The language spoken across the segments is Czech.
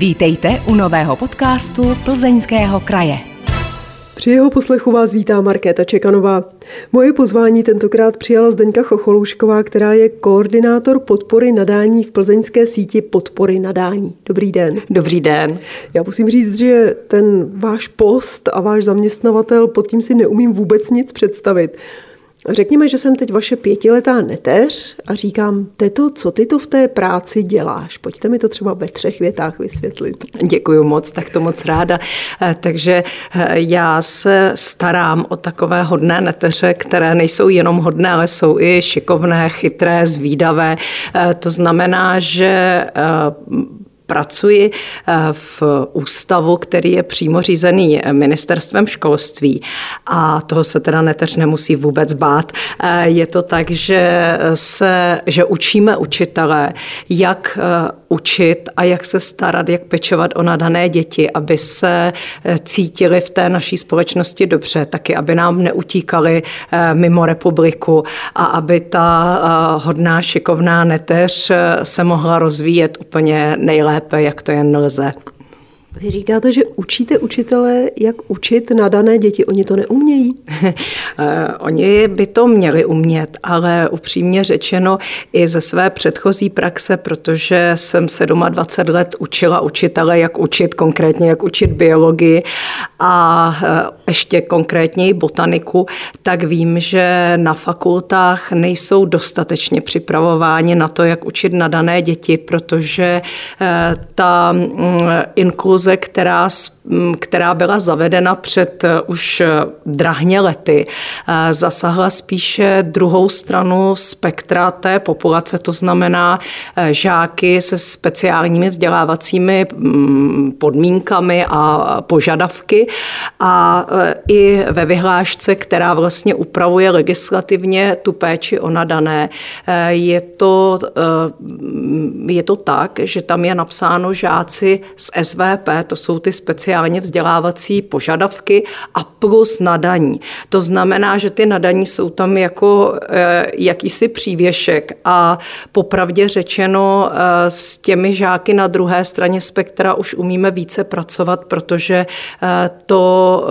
Vítejte u nového podcastu Plzeňského kraje. Při jeho poslechu vás vítá Markéta Čekanová. Moje pozvání tentokrát přijala Zdeňka Chocholoušková, která je koordinátor podpory nadání v plzeňské síti podpory nadání. Dobrý den. Dobrý den. Já musím říct, že ten váš post a váš zaměstnavatel, pod tím si neumím vůbec nic představit. Řekněme, že jsem teď vaše pětiletá neteř a říkám, teto, co ty to v té práci děláš? Pojďte mi to třeba ve třech větách vysvětlit. Děkuji moc, tak to moc ráda. Eh, takže eh, já se starám o takové hodné neteře, které nejsou jenom hodné, ale jsou i šikovné, chytré, zvídavé. Eh, to znamená, že pracuji eh, v ústavu, který je přímo řízený ministerstvem školství a toho se teda neteř nemusí vůbec bát. Eh, je to tak, že, se, že učíme učitele, jak eh, učit a jak se starat, jak pečovat o nadané děti, aby se cítili v té naší společnosti dobře, taky aby nám neutíkali mimo republiku a aby ta hodná, šikovná neteř se mohla rozvíjet úplně nejlépe lépe, jak to jen lze. Vy říkáte, že učíte učitele, jak učit nadané děti. Oni to neumějí? Eh, oni by to měli umět, ale upřímně řečeno i ze své předchozí praxe, protože jsem 27 let učila učitele, jak učit, konkrétně jak učit biologii a eh, ještě konkrétněji botaniku, tak vím, že na fakultách nejsou dostatečně připravováni na to, jak učit nadané děti, protože eh, ta mm, inkluze, která, která byla zavedena před eh, už drahně lety, eh, zasahla spíše druhou stranu spektra té populace, to znamená žáky se speciálními vzdělávacími mm, podmínkami a požadavky. A i ve vyhlášce, která vlastně upravuje legislativně tu péči o nadané. Eh, je to, eh, je to tak, že tam je napsáno žáci z SVP, to jsou ty speciálně vzdělávací požadavky a plus nadaní. To znamená, že ty nadaní jsou tam jako eh, jakýsi přívěšek a popravdě řečeno s těmi žáky na druhé straně spektra už umíme více pracovat, protože to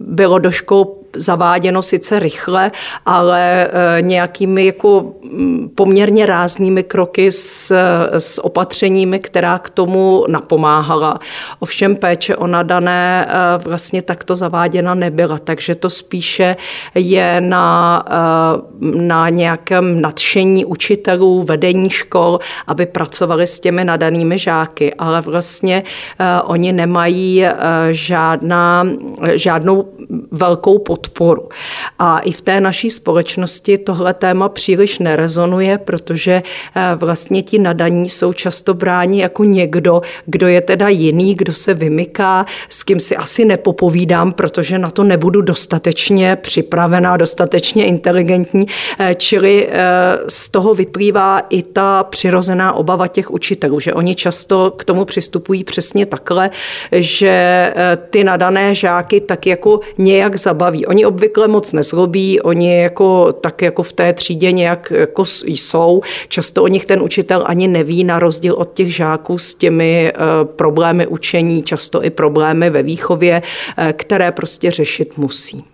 bylo do škol zaváděno sice rychle, ale eh, nějakými jako mm, poměrně ráznými kroky s, s opatřeními, která k tomu napomáhala. Ovšem péče o nadané eh, vlastně takto zaváděna nebyla, takže to spíše je na, eh, na nějakém nadšení učitelů, vedení škol, aby pracovali s těmi nadanými žáky, ale vlastně oni nemají žádná, žádnou velkou podporu. A i v té naší společnosti tohle téma příliš nerezonuje, protože eh, vlastně ti nadaní jsou často bráni jako někdo, kdo je teda jiný, kdo se vymyká, s kým si asi nepopovídám, protože na to nebudu dostatečně připravená, dostatečně inteligentní. Eh, čili eh, z toho vyplývá i ta přirozená obava těch učitelů, že oni často k tomu přistupují přesně takhle, že ty nadané žáky tak jako nějak zabaví. Oni obvykle moc nezlobí, oni jako, tak jako v té třídě nějak jako jsou. Často o nich ten učitel ani neví, na rozdíl od těch žáků s těmi eh, problémy učení, často i problémy ve výchově, eh, které prostě řešit musí.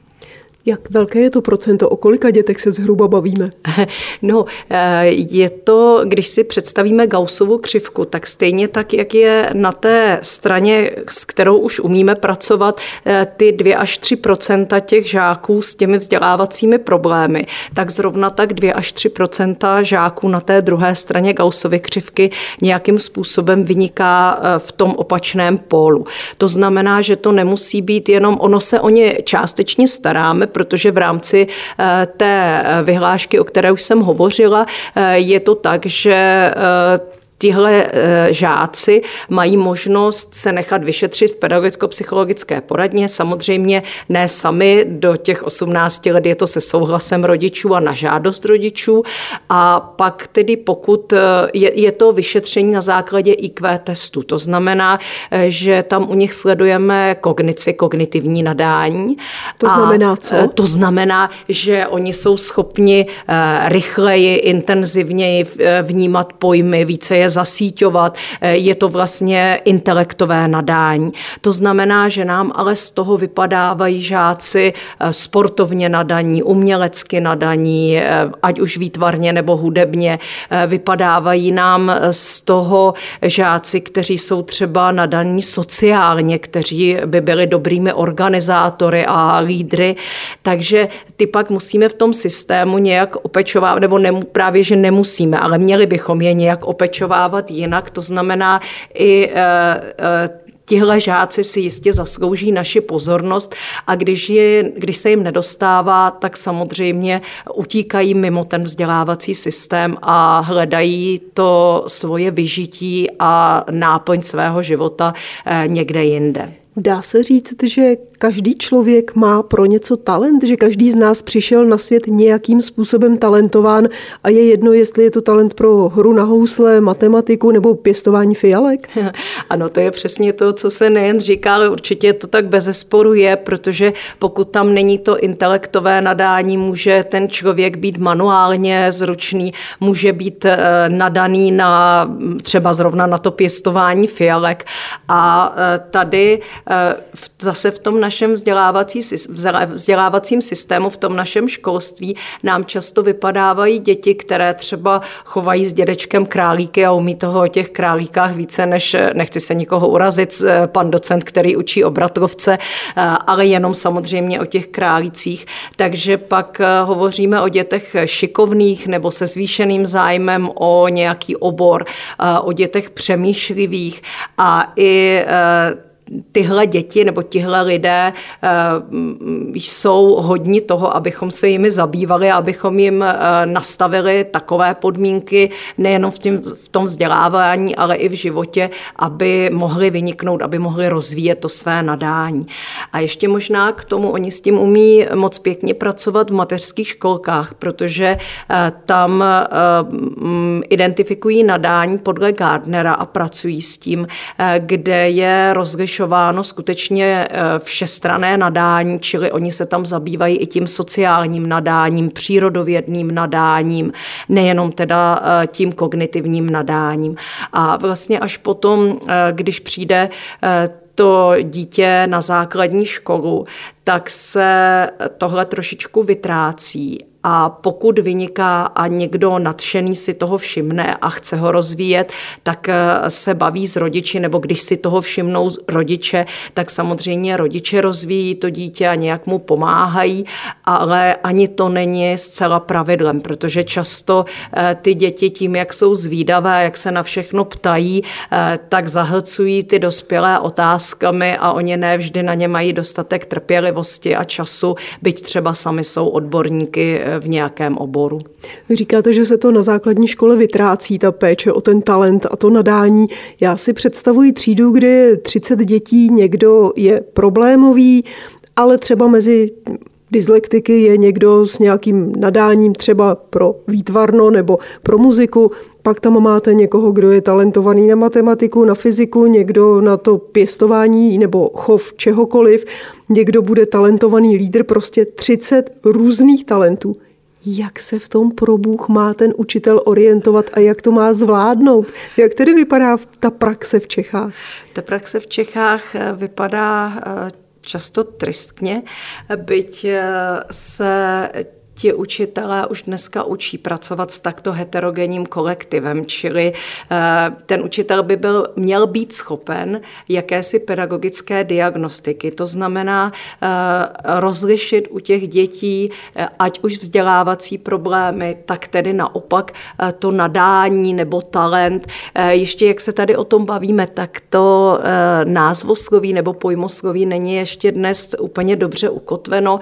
Jak velké je to procento? O kolika dětech se zhruba bavíme? No, eh, je to, když si představíme Gaussovu křivku, tak stejně tak, jak je na té straně, s kterou už umíme pracovat, eh, ty 2 až 3% těch žáků s těmi vzdělávacími problémy, tak zrovna tak 2 až 3% žáků na té druhé straně Gaussovy křivky nějakým způsobem vyniká eh, v tom opačném pólu. To znamená, že to nemusí být jenom, ono se o ně částečně staráme, protože v rámci eh, té eh, vyhlášky, o které už jsem hovořila, eh, je to tak, že tihle eh, žáci mají možnost se nechat vyšetřit v pedagogicko-psychologické poradně. Samozřejmě ne sami, do těch 18 let je to se souhlasem rodičů a na žádost rodičů. A pak tedy pokud eh, je, je to vyšetření na základě IQ testu, to znamená, eh, že tam u nich sledujeme kognici, kognitivní nadání. To znamená co? To znamená, že oni jsou schopni rychleji, intenzivněji vnímat pojmy, více je zasíťovat. Je to vlastně intelektové nadání. To znamená, že nám ale z toho vypadávají žáci sportovně nadaní, umělecky nadaní, ať už výtvarně nebo hudebně. Vypadávají nám z toho žáci, kteří jsou třeba nadaní sociálně, kteří by byli dobrými organizátory a lídry. Takže ty pak musíme v tom systému nějak opečovávat, nebo nemu, právě, že nemusíme, ale měli bychom je nějak opečovávat jinak. To znamená i e, e, tihle žáci si jistě zaslouží naši pozornost a když, je, když se jim nedostává, tak samozřejmě utíkají mimo ten vzdělávací systém a hledají to svoje vyžití a náplň svého života eh, někde jinde. Dá se říct, že každý člověk má pro něco talent, že každý z nás přišel na svět nějakým způsobem talentován a je jedno, jestli je to talent pro hru na housle, matematiku nebo pěstování fialek? Ano, to je přesně to, co se nejen říká, ale určitě to tak bez zesporu je, protože pokud tam není to intelektové nadání, může ten člověk být manuálně zručný, může být eh, nadaný na třeba zrovna na to pěstování fialek a eh, tady eh, zase v tom našem našem vzdělávací, vzdělávacím systému, v tom našem školství nám často vypadávají děti, které třeba chovají s dědečkem králíky a umí toho o těch králíkách více než, nechci se nikoho urazit, pan docent, který učí o bratrovce, ale jenom samozřejmě o těch králících. Takže pak eh, hovoříme o dětech šikovných nebo se zvýšeným zájmem o nějaký obor, eh, o dětech přemýšlivých a i eh, tyhle děti nebo tihle lidé eh, jsou hodni toho, abychom se jimi zabývali, abychom jim eh, nastavili takové podmínky nejenom v, tím, v tom vzdělávání, ale i v životě, aby mohli vyniknout, aby mohli rozvíjet to své nadání. A ještě možná k tomu oni s tím umí moc pěkně pracovat v mateřských školkách, protože eh, tam identifikují nadání podle Gardnera a pracují s tím, kde je rozlišováno rozlišováno skutečně eh, všestrané nadání, čili oni se tam zabývají i tím sociálním nadáním, přírodovědným nadáním, nejenom teda eh, tím kognitivním nadáním. A vlastně až potom, eh, když přijde to dítě na základní školu, tak se tohle trošičku vytrácí a pokud vyniká a někdo nadšený si toho všimne a chce ho rozvíjet, tak eh, se baví s rodiči, nebo když si toho všimnou rodiče, tak samozřejmě rodiče rozvíjí to dítě a nějak mu pomáhají, ale ani to není zcela pravidlem, protože často eh, ty děti tím, jak jsou zvídavé, jak se na všechno ptají, eh, tak zahlcují ty dospělé otázkami a oni nevždy na ně mají dostatek trpělivosti a času, byť třeba sami jsou odborníky v nějakém oboru. Vy říkáte, že se to na základní škole vytrácí, ta péče o ten talent a to nadání. Já si představuji třídu, kde je 30 dětí, někdo je problémový, ale třeba mezi dyslektiky je někdo s nějakým nadáním třeba pro výtvarno nebo pro muziku, pak tam máte někoho, kdo je talentovaný na matematiku, na fyziku, někdo na to pěstování nebo chov čehokoliv, někdo bude talentovaný lídr, prostě 30 různých talentů jak se v tom pro Bůh má ten učitel orientovat a jak to má zvládnout. Jak tedy vypadá ta praxe v Čechách? Ta praxe v Čechách eh, vypadá eh, často tristně, byť eh, se ti učitelé už dneska učí pracovat s takto heterogenním kolektivem, čili eh, ten učitel by byl, měl být schopen jakési pedagogické diagnostiky. To znamená eh, rozlišit u těch dětí, eh, ať už vzdělávací problémy, tak tedy naopak to nadání nebo talent. Ještě jak se tady o tom bavíme, tak to názvosloví nebo pojmosloví není ještě dnes úplně dobře ukotveno,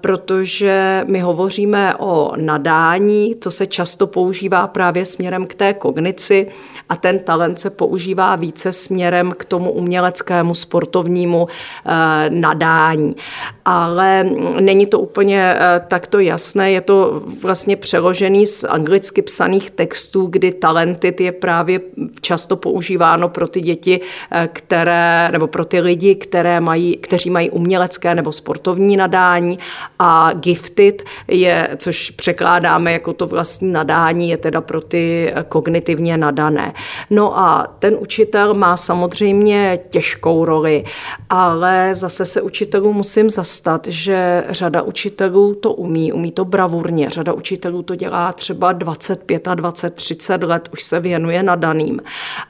protože my ho hovoříme o nadání, co se často používá právě směrem k té kognici a ten talent se používá více směrem k tomu uměleckému sportovnímu eh, nadání. Ale není to úplně eh, takto jasné, je to vlastně přeložený z anglicky psaných textů, kdy talented je právě často používáno pro ty děti, eh, které, nebo pro ty lidi, které mají, kteří mají umělecké nebo sportovní nadání a gifted je, což překládáme jako to vlastní nadání, je teda pro ty kognitivně nadané. No a ten učitel má samozřejmě těžkou roli, ale zase se učitelů musím zastat, že řada učitelů to umí, umí to bravurně. Řada učitelů to dělá třeba 25 a 20, 30 let, už se věnuje nadaným.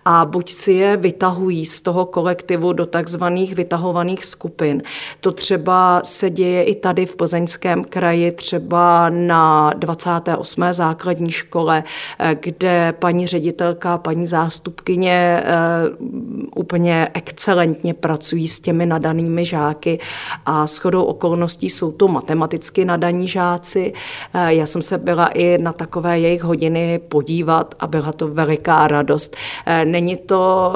A buď si je vytahují z toho kolektivu do takzvaných vytahovaných skupin. To třeba se děje i tady v Plzeňském kraji, třeba na 28. základní škole, kde paní ředitelka, paní zástupkyně eh, úplně excelentně pracují s těmi nadanými žáky a shodou okolností jsou to matematicky nadaní žáci. Eh, já jsem se byla i na takové jejich hodiny podívat a byla to veliká radost. Eh, není to,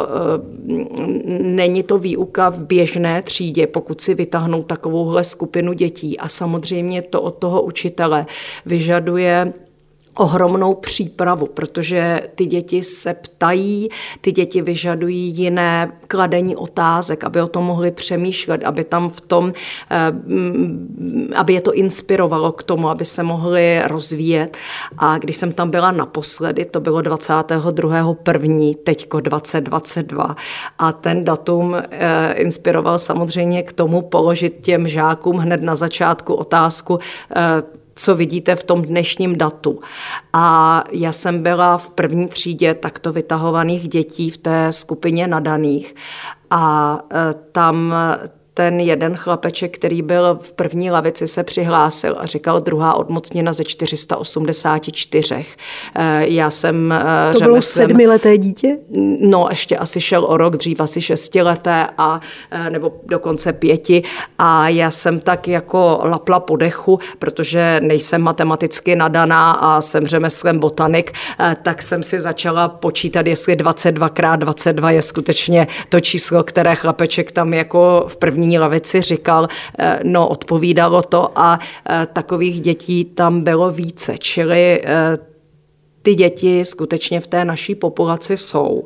není to výuka v běžné třídě, pokud si vytáhnou takovouhle skupinu dětí a samozřejmě to od toho učitele vyžaduje ohromnou přípravu, protože ty děti se ptají, ty děti vyžadují jiné kladení otázek, aby o tom mohli přemýšlet, aby tam v tom, eh, aby je to inspirovalo k tomu, aby se mohli rozvíjet. A když jsem tam byla naposledy, to bylo 22.1., teďko 2022 a ten datum eh, inspiroval samozřejmě k tomu položit těm žákům hned na začátku otázku, eh, co vidíte v tom dnešním datu. A já jsem byla v první třídě takto vytahovaných dětí v té skupině nadaných a e, tam ten jeden chlapeček, který byl v první lavici, se přihlásil a říkal druhá odmocněna ze 484. Eh, já jsem To řemeslem, bylo sedmileté dítě? No, ještě asi šel o rok, dřív asi šestileté, a, eh, nebo dokonce pěti. A já jsem tak jako lapla po dechu, protože nejsem matematicky nadaná a jsem řemeslem botanik, eh, tak jsem si začala počítat, jestli 22 krát 22 je skutečně to číslo, které chlapeček tam jako v první první lavici říkal, eh, no odpovídalo to a eh, takových dětí tam bylo více, čili eh, ty děti skutečně v té naší populaci jsou.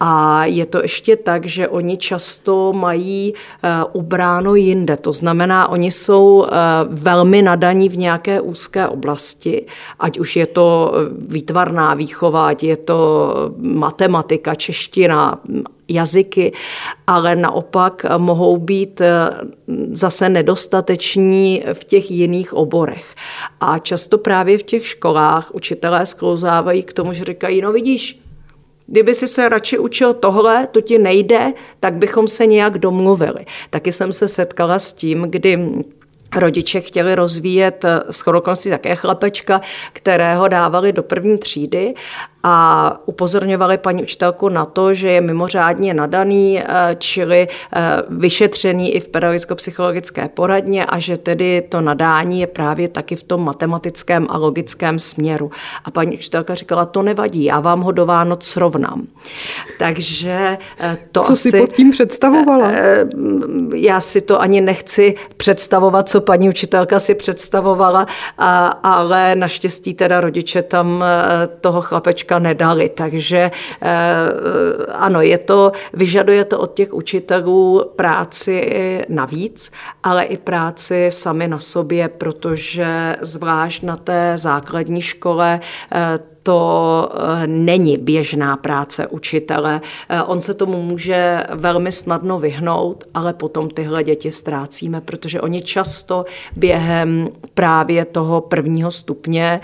A je to ještě tak, že oni často mají ubráno jinde. To znamená, oni jsou velmi nadaní v nějaké úzké oblasti, ať už je to výtvarná výchova, ať je to matematika, čeština, jazyky, ale naopak mohou být eh, zase nedostateční v těch jiných oborech. A často právě v těch školách učitelé sklouzávají k tomu, že říkají, no vidíš, Kdyby si se radši učil tohle, to ti nejde, tak bychom se nějak domluvili. Taky jsem se setkala s tím, kdy rodiče chtěli rozvíjet eh, s také chlapečka, kterého dávali do první třídy a upozorňovali paní učitelku na to, že je mimořádně nadaný, eh, čili eh, vyšetřený i v pedagogicko-psychologické poradně a že tedy to nadání je právě taky v tom matematickém a logickém směru. A paní učitelka říkala, to nevadí, já vám ho do Vánoc srovnám. Takže eh, to Co asi, si pod tím představovala? Já si to ani nechci představovat, co paní učitelka si představovala, ale naštěstí teda rodiče tam toho chlapečka dneska nedali. Takže eh, ano, je to, vyžaduje to od těch učitelů práci navíc, ale i práci sami na sobě, protože zvlášť na té základní škole eh, to eh, není běžná práce učitele. On se tomu může velmi snadno vyhnout, ale potom tyhle děti ztrácíme, protože oni často během právě toho prvního stupně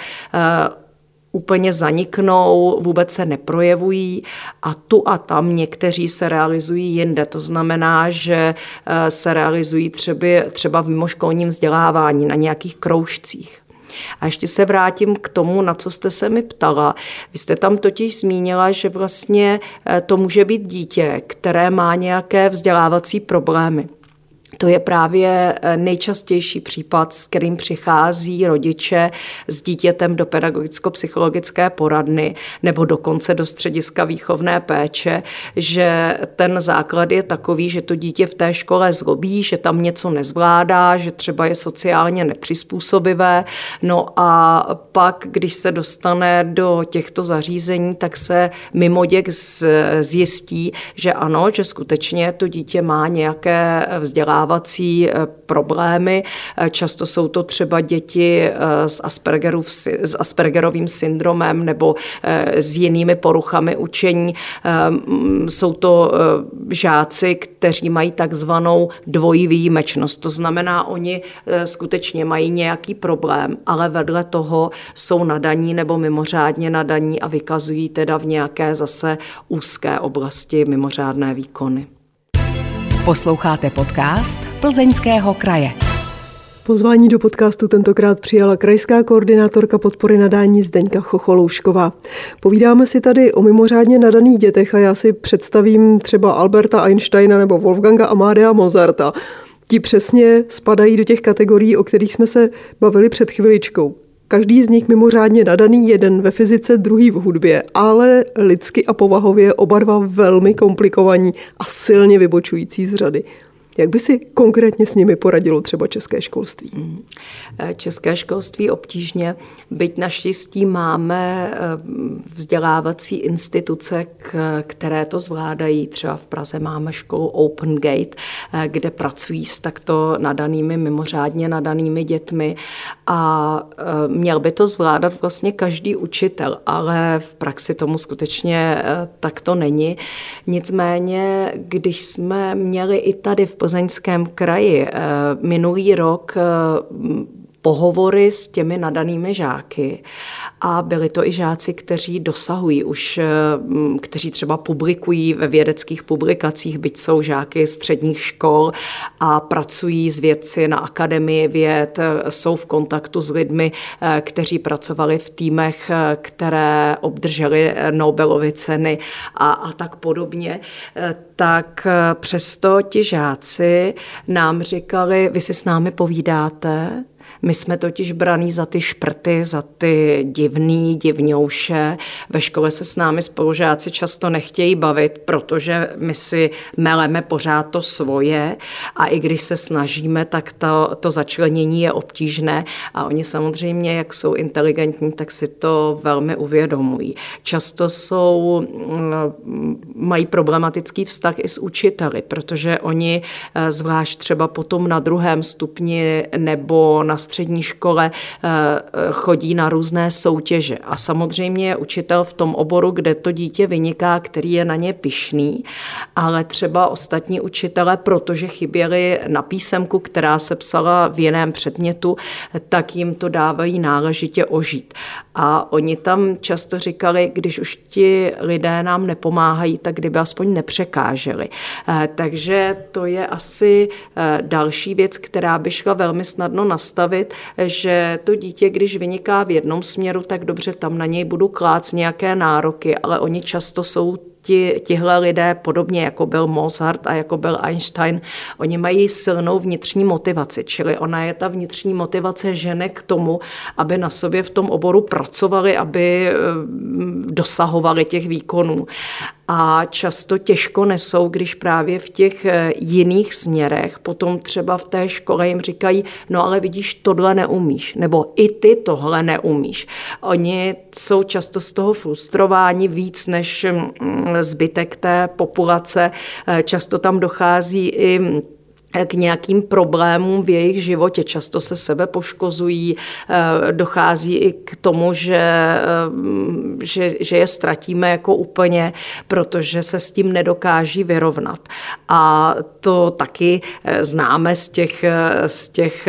úplně zaniknou, vůbec se neprojevují a tu a tam někteří se realizují jinde. To znamená, že eh, se realizují třeba, třeba v mimoškolním vzdělávání na nějakých kroužcích. A ještě se vrátím k tomu, na co jste se mi ptala. Vy jste tam totiž zmínila, že vlastně eh, to může být dítě, které má nějaké vzdělávací problémy. To je právě eh, nejčastější případ, s kterým přichází rodiče s dítětem do pedagogicko-psychologické poradny nebo dokonce do střediska výchovné péče, že ten základ je takový, že to dítě v té škole zlobí, že tam něco nezvládá, že třeba je sociálně nepřizpůsobivé. No a pak, když se dostane do těchto zařízení, tak se mimo děk zjistí, že ano, že skutečně to dítě má nějaké vzdělávání vzdělávací problémy. Často jsou to třeba děti s, Aspergerův, s Aspergerovým syndromem nebo s jinými poruchami učení. Jsou to žáci, kteří mají takzvanou dvojí výjimečnost. To znamená, oni skutečně mají nějaký problém, ale vedle toho jsou nadaní nebo mimořádně nadaní a vykazují teda v nějaké zase úzké oblasti mimořádné výkony. Posloucháte podcast Plzeňského kraje. Pozvání do podcastu tentokrát přijala krajská koordinátorka podpory nadání Zdeňka Chocholoušková. Povídáme si tady o mimořádně nadaných dětech a já si představím třeba Alberta Einsteina nebo Wolfganga Amadea Mozarta. Ti přesně spadají do těch kategorií, o kterých jsme se bavili před chviličkou. Každý z nich mimořádně nadaný, jeden ve fyzice, druhý v hudbě, ale lidsky a povahově oba dva velmi komplikovaní a silně vybočující z řady. Jak by si konkrétně s nimi poradilo třeba české školství? Mm. Eh, české školství obtížně, byť naštěstí máme eh, vzdělávací instituce, které to zvládají. Třeba v Praze máme školu Open Gate, eh, kde pracují s takto nadanými, mimořádně nadanými dětmi a měl by to zvládat vlastně každý učitel, ale v praxi tomu skutečně takto není. Nicméně, když jsme měli i tady v Plzeňském kraji. Eh, minulý rok eh, pohovory s těmi nadanými žáky. A byli to i žáci, kteří dosahují už, eh, kteří třeba publikují ve vědeckých publikacích, byť jsou žáky středních škol a pracují s vědci na akademii věd, jsou v kontaktu s lidmi, kteří pracovali v týmech, které obdrželi Nobelovy ceny a, a tak podobně, tak přesto ti žáci nám říkali, vy si s námi povídáte, my jsme totiž braní za ty šprty, za ty divný, divňouše. Ve škole se s námi spolužáci často nechtějí bavit, protože my si meleme pořád to svoje a i když se snažíme, tak to, to začlenění je obtížné a oni samozřejmě, jak jsou inteligentní, tak si to velmi uvědomují. Často jsou, mm, mají problematický vztah i s učiteli, protože oni eh, zvlášť třeba potom na druhém stupni nebo na střední škole eh, chodí na různé soutěže. A samozřejmě je učitel v tom oboru, kde to dítě vyniká, který je na ně pišný, ale třeba ostatní učitele, protože chyběli na písemku, která se psala v jiném předmětu, tak jim to dávají náležitě ožít. A oni tam často říkali, když už ti lidé nám nepomáhají, tak kdyby aspoň nepřekáželi. Eh, takže to je asi eh, další věc, která by šla velmi snadno nastavit, že to dítě, když vyniká v jednom směru, tak dobře, tam na něj budu klát nějaké nároky, ale oni často jsou ti, tihle lidé, podobně jako byl Mozart a jako byl Einstein, oni mají silnou vnitřní motivaci, čili ona je ta vnitřní motivace žene k tomu, aby na sobě v tom oboru pracovali, aby eh, dosahovali těch výkonů a často těžko nesou, když právě v těch eh, jiných směrech potom třeba v té škole jim říkají, no ale vidíš, tohle neumíš, nebo i ty tohle neumíš. Oni jsou často z toho frustrováni víc než mm, zbytek té populace. Eh, často tam dochází i k nějakým problémům v jejich životě. Často se sebe poškozují, eh, dochází i k tomu, že, eh, že, že je ztratíme jako úplně, protože se s tím nedokáží vyrovnat. A to taky eh, známe z těch, z těch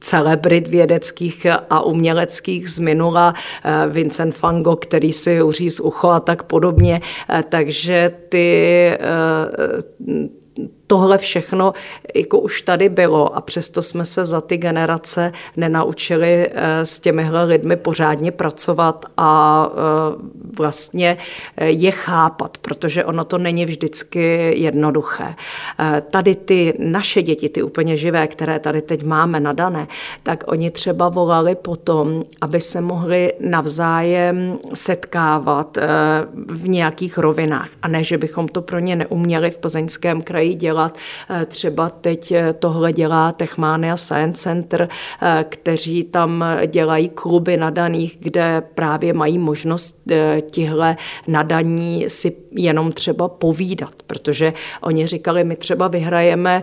celebrit vědeckých a uměleckých z minula, Vincent van Gogh, který si uříz ucho a tak podobně. Takže ty tohle všechno jako už tady bylo a přesto jsme se za ty generace nenaučili eh, s těmihle lidmi pořádně pracovat a eh, vlastně eh, je chápat, protože ono to není vždycky jednoduché. Tady ty naše děti, ty úplně živé, které tady teď máme nadané, tak oni třeba volali potom, aby se mohli navzájem setkávat v nějakých rovinách a ne, že bychom to pro ně neuměli v plzeňském kraji dělat, dělat. Eh, třeba teď eh, tohle dělá Techmania Science Center, eh, kteří tam dělají kluby nadaných, kde právě mají možnost tihle nadaní si jenom třeba povídat, protože oni říkali, my třeba vyhrajeme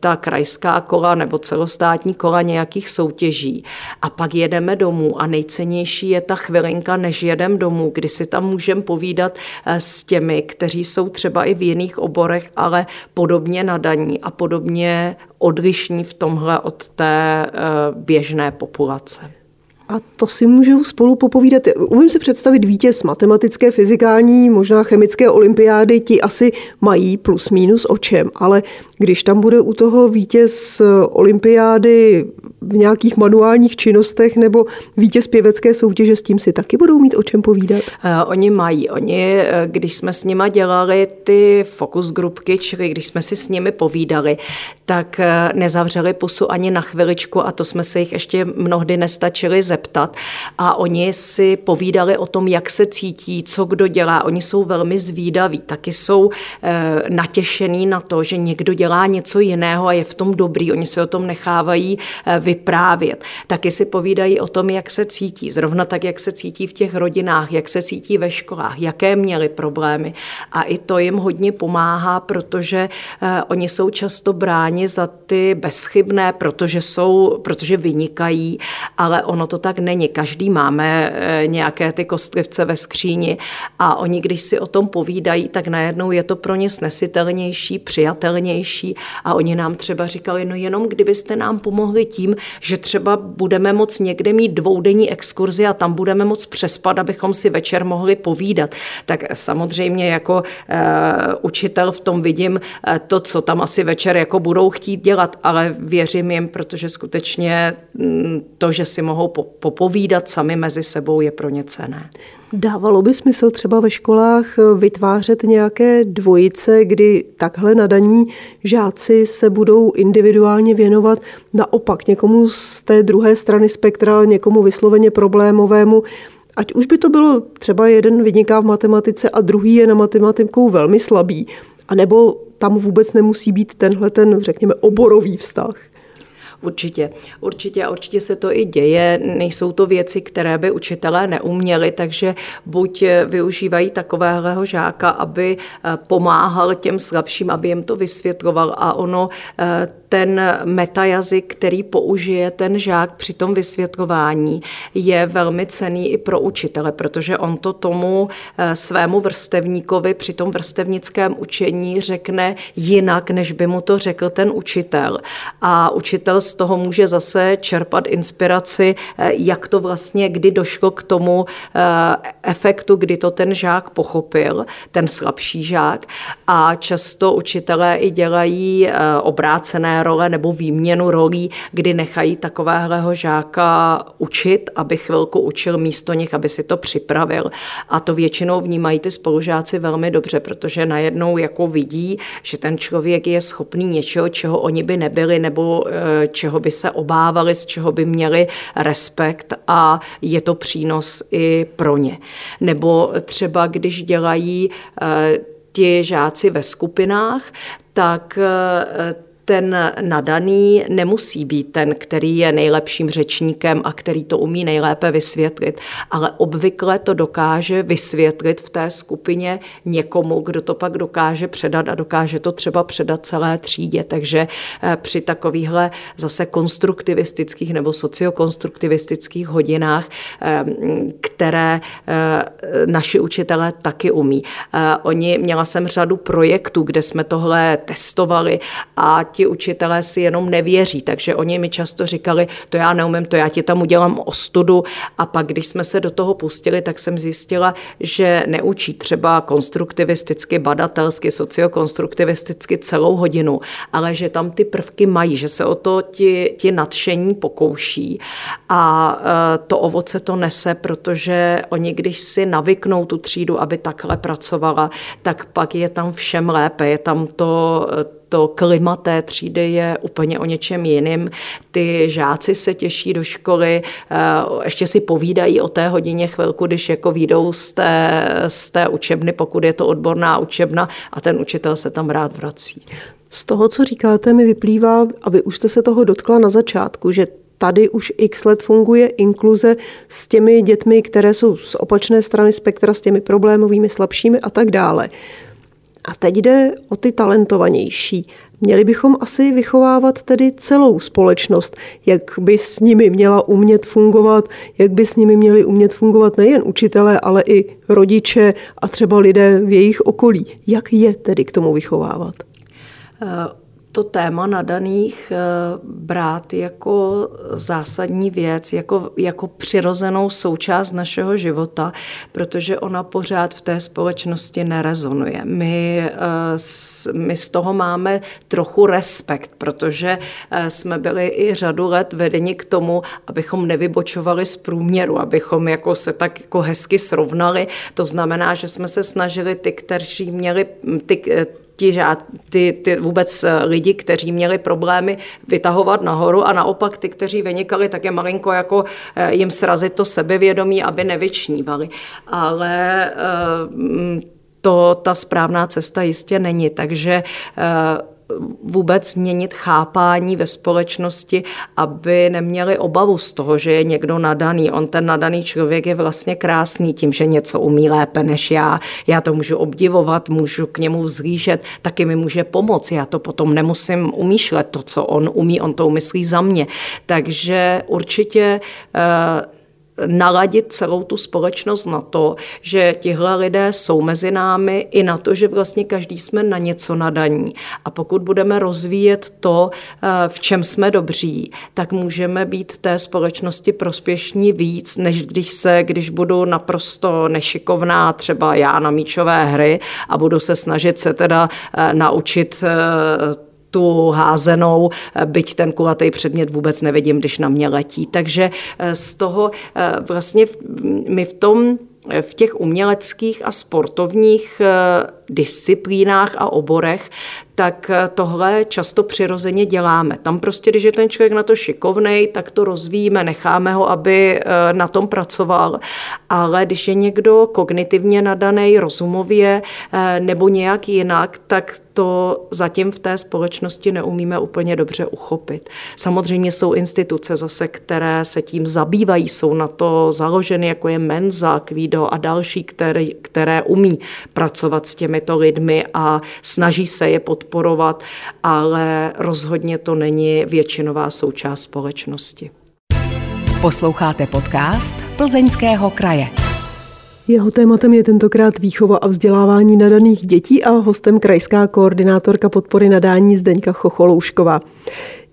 ta krajská kola nebo celostátní kola nějakých soutěží a pak jedeme domů a nejcennější je ta chvilinka, než jedem domů, kdy si tam můžeme povídat s těmi, kteří jsou třeba i v jiných oborech, ale podobně nadaní a podobně odlišní v tomhle od té eh, běžné populace. A to si můžou spolu popovídat. Umím si představit vítěz matematické, fyzikální, možná chemické olympiády, ti asi mají plus minus o čem, ale když tam bude u toho vítěz olympiády v nějakých manuálních činnostech nebo vítěz pěvecké soutěže, s tím si taky budou mít o čem povídat? Uh, oni mají. Oni, eh, když jsme s nima dělali ty fokus grupky, čili když jsme si s nimi povídali, tak eh, nezavřeli pusu ani na chviličku a to jsme se jich ještě mnohdy nestačili zeptat. A oni si povídali o tom, jak se cítí, co kdo dělá. Oni jsou velmi zvídaví, taky jsou natěšený na to, že někdo dělá něco jiného a je v tom dobrý. Oni se o tom nechávají uh, vyprávět. Taky si povídají o tom, jak se cítí. Zrovna tak, jak se cítí v těch rodinách, jak se cítí ve školách, jaké měli problémy. A i to jim hodně pomáhá, protože uh, oni jsou často bráni za ty bezchybné, protože jsou, protože vynikají, ale ono to tak není. Každý máme uh, nějaké ty kostlivce ve skříni a oni, když si o tom povídají, tak najednou je to pro ně snesitelnější, přijatelnější a oni nám třeba říkali, no jenom kdybyste nám pomohli tím, že třeba budeme moc někde mít dvoudenní exkurzi a tam budeme moc přespat, abychom si večer mohli povídat. Tak samozřejmě jako e, učitel v tom vidím e, to, co tam asi večer jako budou chtít dělat, ale věřím jim, protože skutečně m, to, že si mohou popovídat sami mezi sebou, je pro ně cené. Dávalo by smysl třeba ve školách eh, vytvářet nějaké dvojice, kdy takhle nadaní žáci se budou individuálně věnovat naopak někomu z té druhé strany spektra, někomu vysloveně problémovému, ať už by to bylo třeba jeden vyniká v matematice a druhý je na matematikou velmi slabý, anebo tam vůbec nemusí být tenhle ten, řekněme, oborový vztah. Určitě, určitě a určitě se to i děje. Nejsou to věci, které by učitelé neuměli, takže buď využívají takového žáka, aby eh, pomáhal těm slabším, aby jim to vysvětloval a ono eh, ten metajazyk, který použije ten žák při tom vysvětlování, je velmi cený i pro učitele, protože on to tomu eh, svému vrstevníkovi při tom vrstevnickém učení řekne jinak, než by mu to řekl ten učitel. A učitel z toho může zase čerpat inspiraci, eh, jak to vlastně, kdy došlo k tomu eh, efektu, kdy to ten žák pochopil, ten slabší žák. A často učitelé i dělají obrácené role nebo výměnu rolí, kdy nechají takovéhleho žáka učit, aby chvilku učil místo nich, aby si to připravil. A to většinou vnímají ty spolužáci velmi dobře, protože najednou jako vidí, že ten člověk je schopný něčeho, čeho oni by nebyli, nebo eh, čeho by se obávali, z čeho by měli respekt a je to přínos i pro ně. Nebo třeba když dělají eh, ti žáci ve skupinách, tak eh, ten nadaný nemusí být ten, který je nejlepším řečníkem a který to umí nejlépe vysvětlit, ale obvykle to dokáže vysvětlit v té skupině někomu, kdo to pak dokáže předat a dokáže to třeba předat celé třídě. Takže eh, při takovýchhle zase konstruktivistických nebo sociokonstruktivistických hodinách, eh, které eh, naši učitelé taky umí. Oni, měla jsem řadu projektů, kde jsme tohle testovali a ti učitelé si jenom nevěří, takže oni mi často říkali, to já neumím, to já ti tam udělám ostudu. A pak, když jsme se do toho pustili, tak jsem zjistila, že neučí třeba konstruktivisticky, badatelsky, sociokonstruktivisticky celou hodinu, ale že tam ty prvky mají, že se o to ti, ti nadšení pokouší. A e, to ovoce to nese, protože oni, když si navyknou tu třídu, aby takhle pracovala, tak pak je tam všem lépe, je tam to, to klima té třídy je úplně o něčem jiným. Ty žáci se těší do školy, eh, ještě si povídají o té hodině chvilku, když jako výjdou z té, z té učebny, pokud je to odborná učebna a ten učitel se tam rád vrací. Z toho, co říkáte, mi vyplývá, aby už jste se toho dotkla na začátku, že tady už x let funguje inkluze s těmi dětmi, které jsou z opačné strany spektra, s těmi problémovými, slabšími a tak dále. A teď jde o ty talentovanější. Měli bychom asi vychovávat tedy celou společnost, jak by s nimi měla umět fungovat, jak by s nimi měli umět fungovat nejen učitelé, ale i rodiče a třeba lidé v jejich okolí. Jak je tedy k tomu vychovávat? Uh to téma nadaných eh, brát jako zásadní věc, jako, jako přirozenou součást našeho života, protože ona pořád v té společnosti nerezonuje. My, eh, my z toho máme trochu respekt, protože eh, jsme byli i řadu let vedeni k tomu, abychom nevybočovali z průměru, abychom jako se tak jako hezky srovnali. To znamená, že jsme se snažili ty, kteří měli ty, ti, žád, ty, ty vůbec eh, lidi, kteří měli problémy, vytahovat nahoru a naopak ty, kteří vynikali, tak je malinko jako eh, jim srazit to sebevědomí, aby nevyčnívali. Ale eh, to ta správná cesta jistě není, takže vůbec změnit chápání ve společnosti, aby neměli obavu z toho, že je někdo nadaný. On ten nadaný člověk je vlastně krásný tím, že něco umí lépe než já. Já to můžu obdivovat, můžu k němu vzlížet, taky mi může pomoct. Já to potom nemusím umýšlet, to, co on umí, on to umyslí za mě. Takže určitě uh, naladit celou tu společnost na to, že tihle lidé jsou mezi námi i na to, že vlastně každý jsme na něco nadaní. A pokud budeme rozvíjet to, eh, v čem jsme dobří, tak můžeme být té společnosti prospěšní víc, než když se, když budu naprosto nešikovná třeba já na míčové hry a budu se snažit se teda eh, naučit eh, tu házenou, eh, byť ten kulatý předmět vůbec nevidím, když na mě letí. Takže eh, z toho eh, vlastně my v tom v těch uměleckých a sportovních disciplínách a oborech, tak tohle často přirozeně děláme. Tam prostě, když je ten člověk na to šikovnej, tak to rozvíjíme, necháme ho, aby na tom pracoval. Ale když je někdo kognitivně nadaný, rozumově nebo nějak jinak, tak to zatím v té společnosti neumíme úplně dobře uchopit. Samozřejmě jsou instituce zase, které se tím zabývají, jsou na to založeny, jako je Menza, Kvído a další, které, které umí pracovat s těmito lidmi a snaží se je podporovat, ale rozhodně to není většinová součást společnosti. Posloucháte podcast Plzeňského kraje. Jeho tématem je tentokrát výchova a vzdělávání nadaných dětí a hostem krajská koordinátorka podpory nadání Zdeňka Chocholoušková.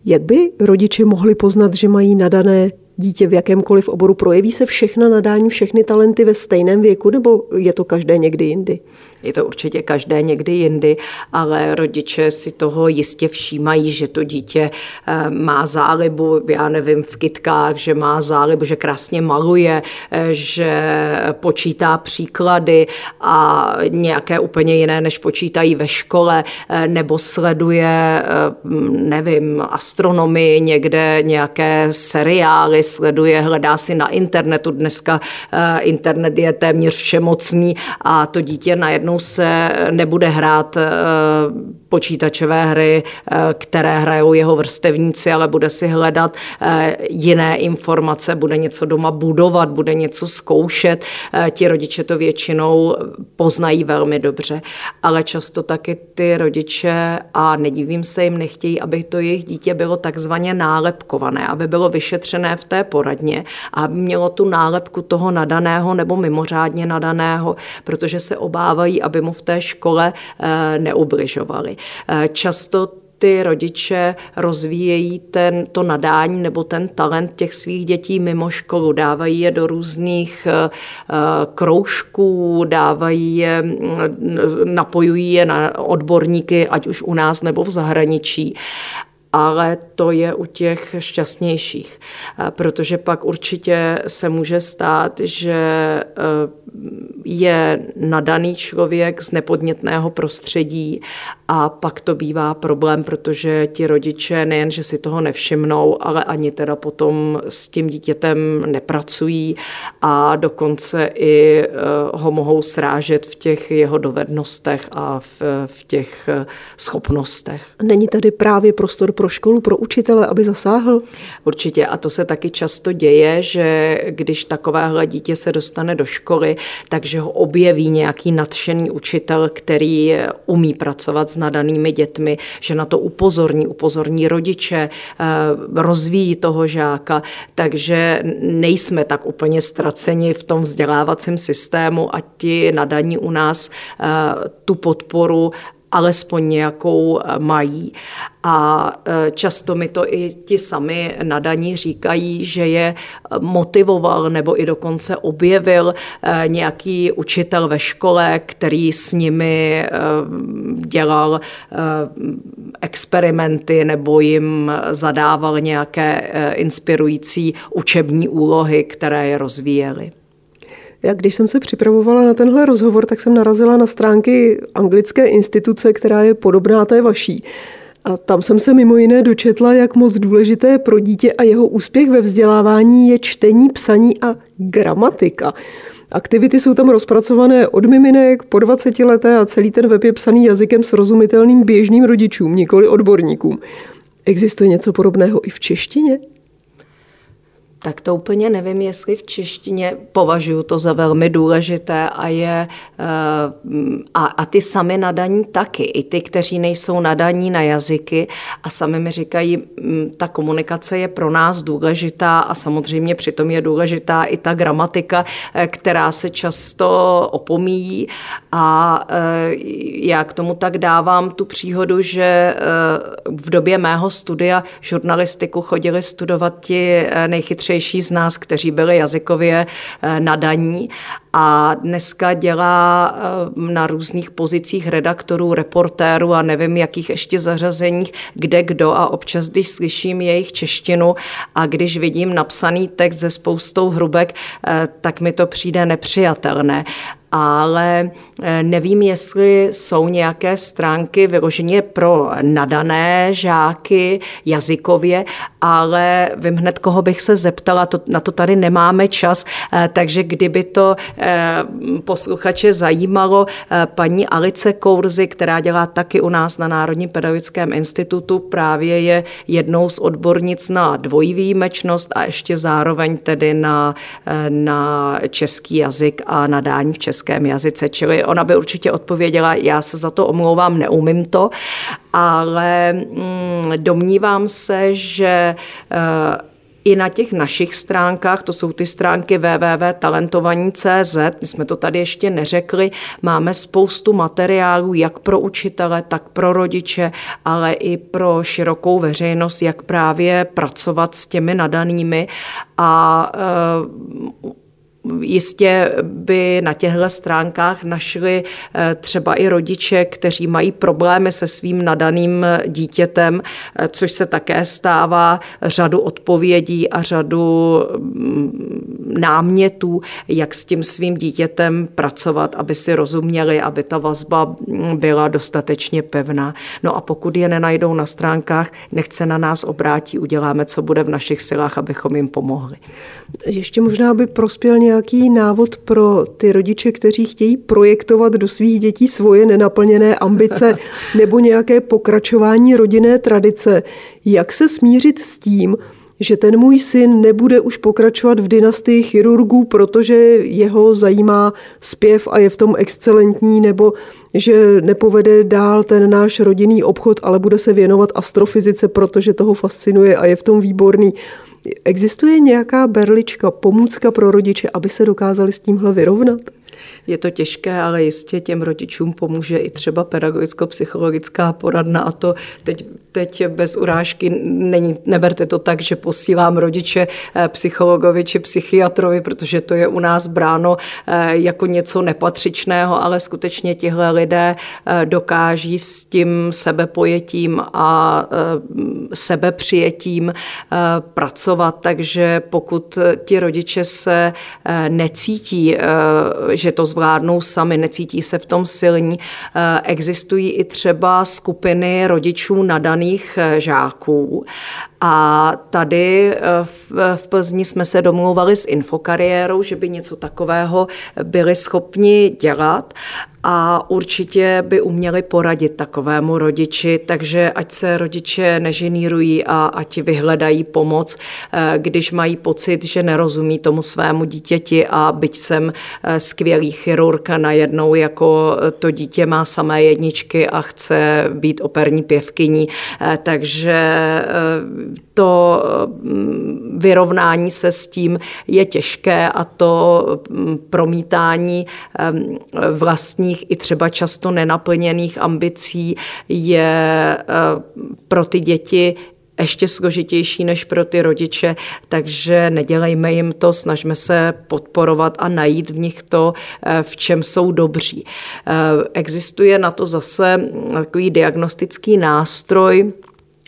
Jak by rodiče mohli poznat, že mají nadané dítě v jakémkoliv oboru? Projeví se všechna nadání, všechny talenty ve stejném věku, nebo je to každé někdy jindy? Je to určitě každé někdy jindy, ale rodiče si toho jistě všímají, že to dítě eh, má zálibu, já nevím, v kytkách, že má zálibu, že krásně maluje, eh, že počítá příklady a nějaké úplně jiné, než počítají ve škole, eh, nebo sleduje, nevím, astronomii, někde nějaké seriály, sleduje, hledá si na internetu. Dneska internet je téměř všemocný a to dítě najednou najednou se nebude hrát eh, počítačové hry, eh, které hrajou jeho vrstevníci, ale bude si hledat eh, jiné informace, bude něco doma budovat, bude něco zkoušet. Ti rodiče to většinou poznají velmi dobře, ale často taky ty rodiče, a nedivím se jim, nechtějí, aby to jejich dítě bylo takzvaně nálepkované, aby bylo vyšetřené v té poradně a aby mělo tu nálepku toho nadaného nebo mimořádně nadaného, protože se obávají, aby mu v té škole eh, neubližovali. Eh, často ty rodiče rozvíjejí ten, to nadání nebo ten talent těch svých dětí mimo školu, dávají je do různých uh, kroužků, dávají je, napojují je na odborníky, ať už u nás nebo v zahraničí ale to je u těch šťastnějších, protože pak určitě se může stát, že je nadaný člověk z nepodnětného prostředí a pak to bývá problém, protože ti rodiče nejen, že si toho nevšimnou, ale ani teda potom s tím dítětem nepracují a dokonce i eh, ho mohou srážet v těch jeho dovednostech a v, v těch eh, schopnostech. Není tady právě prostor pro pro školu, pro učitele, aby zasáhl? Určitě a to se taky často děje, že když takovéhle dítě se dostane do školy, takže ho objeví nějaký nadšený učitel, který umí pracovat s nadanými dětmi, že na to upozorní, upozorní rodiče, eh, rozvíjí toho žáka, takže nejsme tak úplně ztraceni v tom vzdělávacím systému a ti nadaní u nás eh, tu podporu alespoň nějakou eh, mají. A eh, často mi to i ti sami nadaní říkají, že je motivoval nebo i dokonce objevil nějaký učitel ve škole, který s nimi dělal experimenty nebo jim zadával nějaké inspirující učební úlohy, které je rozvíjely. Já když jsem se připravovala na tenhle rozhovor, tak jsem narazila na stránky anglické instituce, která je podobná té vaší. A tam jsem se mimo jiné dočetla, jak moc důležité pro dítě a jeho úspěch ve vzdělávání je čtení, psaní a gramatika. Aktivity jsou tam rozpracované od miminek po 20 leté a celý ten web je psaný jazykem srozumitelným běžným rodičům, nikoli odborníkům. Existuje něco podobného i v češtině? Tak to úplně nevím, jestli v češtině považuji to za velmi důležité a je eh, a, a ty sami nadaní taky, i ty, kteří nejsou nadaní na jazyky a sami mi říkají, mm, ta komunikace je pro nás důležitá a samozřejmě přitom je důležitá i ta gramatika, eh, která se často opomíjí. A eh, já k tomu tak dávám tu příhodu, že v době mého studia žurnalistiku chodili studovat ti nejchytřejší nejchytřejší z nás, kteří byli jazykově eh, nadaní. A dneska dělá eh, na různých pozicích redaktorů, reportérů a nevím, jakých ještě zařazeních, kde kdo. A občas, když slyším jejich češtinu a když vidím napsaný text ze spoustou hrubek, eh, tak mi to přijde nepřijatelné ale eh, nevím, jestli jsou nějaké stránky vyloženě pro nadané žáky jazykově, ale vím hned, koho bych se zeptala, to, na to tady nemáme čas, takže kdyby to Eh, posluchače zajímalo eh, paní Alice Kourzy, která dělá taky u nás na Národním pedagogickém institutu, právě je jednou z odbornic na dvojí výjimečnost a ještě zároveň tedy na, eh, na český jazyk a nadání v českém jazyce. Čili ona by určitě odpověděla, já se za to omlouvám, neumím to, ale mm, domnívám se, že i na těch našich stránkách, to jsou ty stránky www.talentovaní.cz, my jsme to tady ještě neřekli, máme spoustu materiálů jak pro učitele, tak pro rodiče, ale i pro širokou veřejnost, jak právě pracovat s těmi nadanými a Jistě by na těchto stránkách našli eh, třeba i rodiče, kteří mají problémy se svým nadaným dítětem, eh, což se také stává řadu odpovědí a řadu mm, námětů, jak s tím svým dítětem pracovat, aby si rozuměli, aby ta vazba mm, byla dostatečně pevná. No a pokud je nenajdou na stránkách, nechce na nás obrátí, uděláme, co bude v našich silách, abychom jim pomohli. Ještě možná by prospěl nějaký návod pro ty rodiče, kteří chtějí projektovat do svých dětí svoje nenaplněné ambice nebo nějaké pokračování rodinné tradice. Jak se smířit s tím, že ten můj syn nebude už pokračovat v dynastii chirurgů, protože jeho zajímá zpěv a je v tom excelentní, nebo že nepovede dál ten náš rodinný obchod, ale bude se věnovat astrofyzice, protože toho fascinuje a je v tom výborný. Existuje nějaká berlička, pomůcka pro rodiče, aby se dokázali s tímhle vyrovnat? Je to těžké, ale jistě těm rodičům pomůže i třeba pedagogicko-psychologická poradna a to teď, teď bez urážky není, neberte to tak, že posílám rodiče eh, psychologovi či psychiatrovi, protože to je u nás bráno eh, jako něco nepatřičného, ale skutečně tihle lidé eh, dokáží s tím sebepojetím a sebepřijetím pracovat, takže pokud ti rodiče se necítí, že to zvládnou sami, necítí se v tom silní. Existují i třeba skupiny rodičů nadaných eh, žáků A tady v, v Plzni jsme se domlouvali s infokariérou, že by něco takového byli schopni dělat a určitě by uměli poradit takovému rodiči, takže ať se rodiče nežinírují a ať vyhledají pomoc, eh, když mají pocit, že nerozumí tomu svému dítěti a byť jsem eh, skvělý chirurg najednou jako to dítě má samé jedničky a chce být operní pěvkyní, eh, takže to vyrovnání se s tím je těžké a to mm, promítání vlastních vlastních i třeba často nenaplněných ambicí je pro ty děti ještě složitější než pro ty rodiče, takže nedělejme jim to, snažme se podporovat a najít v nich to, eh, v čem jsou dobří. Eh, existuje na to zase takový diagnostický nástroj,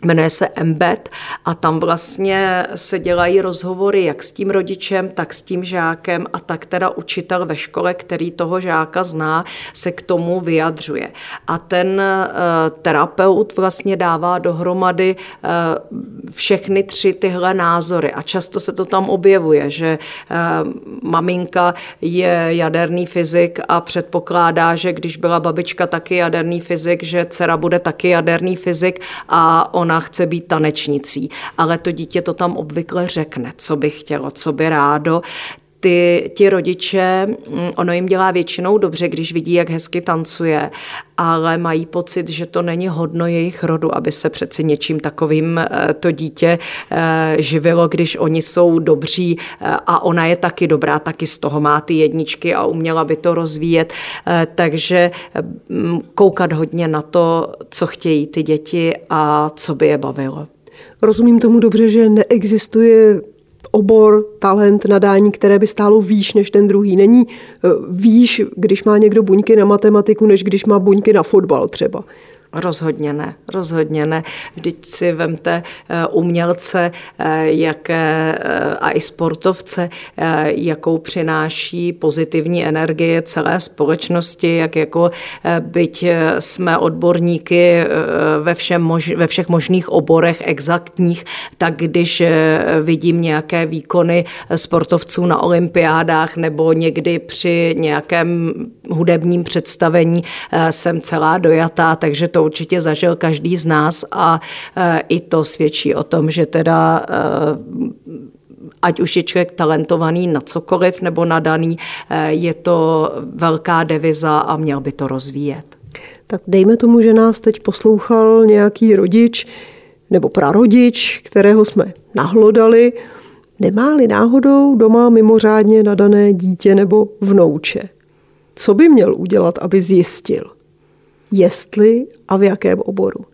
Jmenuje se Embed a tam vlastně se dělají rozhovory jak s tím rodičem, tak s tím žákem a tak teda učitel ve škole, který toho žáka zná, se k tomu vyjadřuje. A ten eh, terapeut vlastně dává dohromady eh, všechny tři tyhle názory a často se to tam objevuje, že eh, maminka je jaderný fyzik a předpokládá, že když byla babička taky jaderný fyzik, že dcera bude taky jaderný fyzik a on chce být tanečnicí, ale to dítě to tam obvykle řekne, co by chtělo, co by rádo, ty, ti rodiče, mm, ono jim dělá většinou dobře, když vidí, jak hezky tancuje, ale mají pocit, že to není hodno jejich rodu, aby se přeci něčím takovým eh, to dítě eh, živilo, když oni jsou dobří eh, a ona je taky dobrá, taky z toho má ty jedničky a uměla by to rozvíjet. Takže mm, koukat hodně na to, co chtějí ty děti a co by je bavilo. Rozumím tomu dobře, že neexistuje obor, talent, nadání, které by stálo výš než ten druhý. Není eh, výš, když má někdo buňky na matematiku, než když má buňky na fotbal třeba. Rozhodně ne, rozhodně ne. Vždyť si vemte eh, umělce eh, jaké, eh, a i sportovce, jakou přináší pozitivní energie celé společnosti, jak jako byť jsme odborníky ve, všem mož, ve všech možných oborech exaktních, tak když vidím nějaké výkony sportovců na olympiádách nebo někdy při nějakém hudebním představení jsem celá dojatá, takže to určitě zažil každý z nás a e, i to svědčí o tom, že teda e, ať už je člověk talentovaný na cokoliv nebo nadaný, e, je to velká deviza a měl by to rozvíjet. Tak dejme tomu, že nás teď poslouchal nějaký rodič nebo prarodič, kterého jsme nahlodali, nemá-li náhodou doma mimořádně nadané dítě nebo vnouče. Co by měl udělat, aby zjistil? Jestli a v jakém oboru?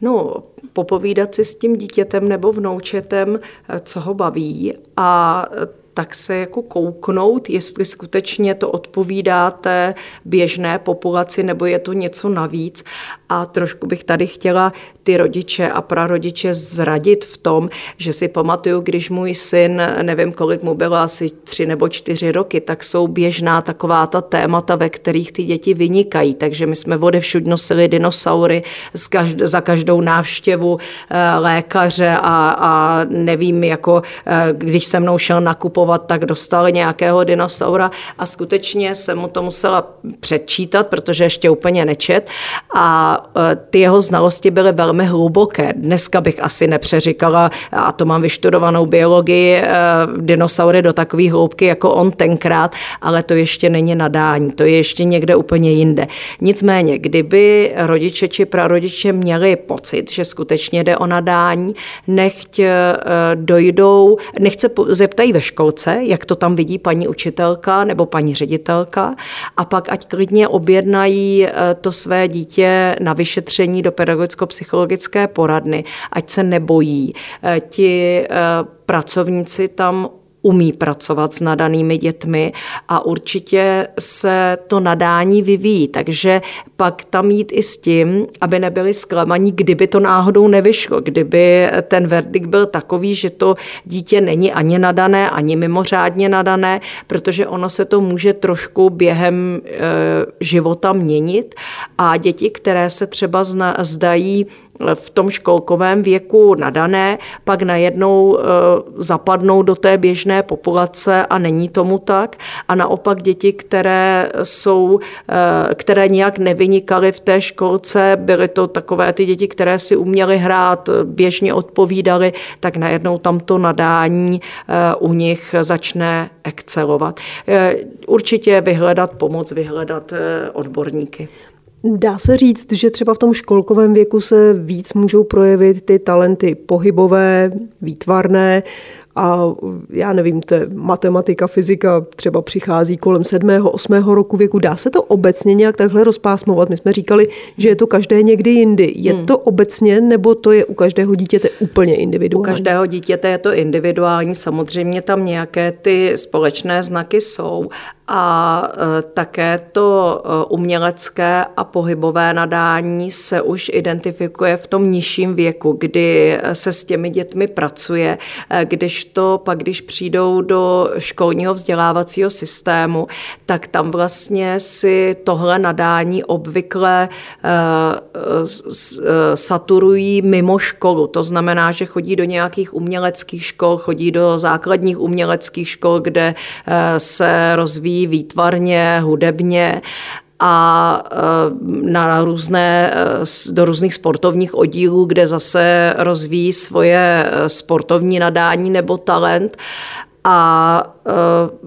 No, popovídat si s tím dítětem nebo vnoučetem, co ho baví a tak se jako kouknout, jestli skutečně to odpovídá té běžné populaci nebo je to něco navíc. A trošku bych tady chtěla ty rodiče a prarodiče zradit v tom, že si pamatuju, když můj syn, nevím kolik mu bylo, asi tři nebo čtyři roky, tak jsou běžná taková ta témata, ve kterých ty děti vynikají. Takže my jsme všud nosili dinosaury za každou návštěvu eh, lékaře a, a nevím, jako eh, když se mnou šel nakupovat, tak dostal nějakého dinosaura a skutečně jsem mu to musela předčítat, protože ještě úplně nečet a eh, ty jeho znalosti byly velmi hluboké. Dneska bych asi nepřeříkala, a to mám vyštudovanou biologii, eh, dinosaury do takové hloubky jako on tenkrát, ale to ještě není nadání, to je ještě někde úplně jinde. Nicméně, kdyby rodiče či prarodiče měli pocit, že skutečně jde o nadání, nechť eh, dojdou, nechce zeptají ve školce, jak to tam vidí paní učitelka nebo paní ředitelka a pak ať klidně objednají eh, to své dítě na vyšetření do pedagogicko-psychologického psychologické poradny, ať se nebojí. Eh, ti eh, pracovníci tam umí pracovat s nadanými dětmi a určitě se to nadání vyvíjí, takže pak tam jít i s tím, aby nebyli zklamaní, kdyby to náhodou nevyšlo, kdyby ten verdikt byl takový, že to dítě není ani nadané, ani mimořádně nadané, protože ono se to může trošku během e, života měnit. A děti, které se třeba zdají v tom školkovém věku nadané, pak najednou eh, zapadnou do té běžné populace a není tomu tak. A naopak děti, které jsou, eh, které nějak nevynikaly v té školce, byly to takové ty děti, které si uměly hrát, běžně odpovídaly, tak najednou tam to nadání eh, u nich začne excelovat. Určitě vyhledat pomoc, vyhledat odborníky. Dá se říct, že třeba v tom školkovém věku se víc můžou projevit ty talenty pohybové, výtvarné a já nevím, to matematika, fyzika třeba přichází kolem 7. 8. roku věku. Dá se to obecně nějak takhle rozpásmovat? My jsme říkali, že je to každé někdy jindy. Je hmm. to obecně nebo to je u každého dítěte úplně individuální? U každého dítěte je to individuální. Samozřejmě tam nějaké ty společné znaky jsou, a e, také to e, umělecké a pohybové nadání se už identifikuje v tom nižším věku, kdy se s těmi dětmi pracuje, e, když to pak, když přijdou do školního vzdělávacího systému, tak tam vlastně si tohle nadání obvykle saturují mimo školu. To znamená, že chodí do nějakých uměleckých škol, chodí do základních uměleckých škol, kde se rozvíjí rozvíjí výtvarně, hudebně a e, na různé, e, do různých sportovních oddílů, kde zase rozvíjí svoje e, sportovní nadání nebo talent. A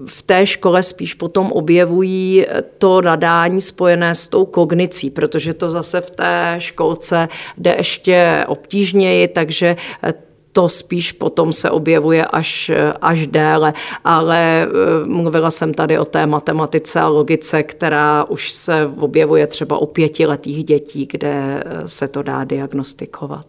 v té škole spíš potom objevují to nadání spojené s tou kognicí, protože to zase v té školce jde ještě obtížněji, takže to spíš potom se objevuje až, až déle, ale eh, mluvila jsem tady o té matematice a logice, která už se objevuje třeba u pětiletých dětí, kde eh, se to dá diagnostikovat.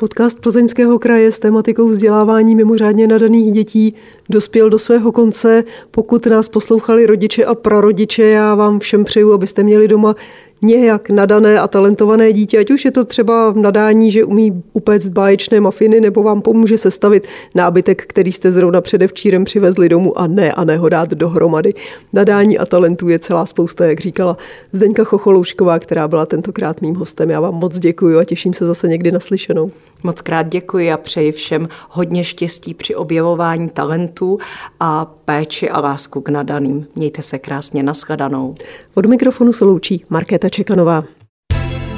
Podcast Plzeňského kraje s tematikou vzdělávání mimořádně nadaných dětí dospěl do svého konce. Pokud nás poslouchali rodiče a prarodiče, já vám všem přeju, abyste měli doma nějak nadané a talentované dítě, ať už je to třeba nadání, že umí upéct báječné mafiny, nebo vám pomůže sestavit nábytek, který jste zrovna předevčírem přivezli domů a ne a ne ho dát dohromady. Nadání a talentů je celá spousta, jak říkala Zdeňka Chocholoušková, která byla tentokrát mým hostem. Já vám moc děkuji a těším se zase někdy naslyšenou. Moc krát děkuji a přeji všem hodně štěstí při objevování talentů a péči a lásku k nadaným. Mějte se krásně, nashledanou. Od mikrofonu se loučí Markéta Čekanová.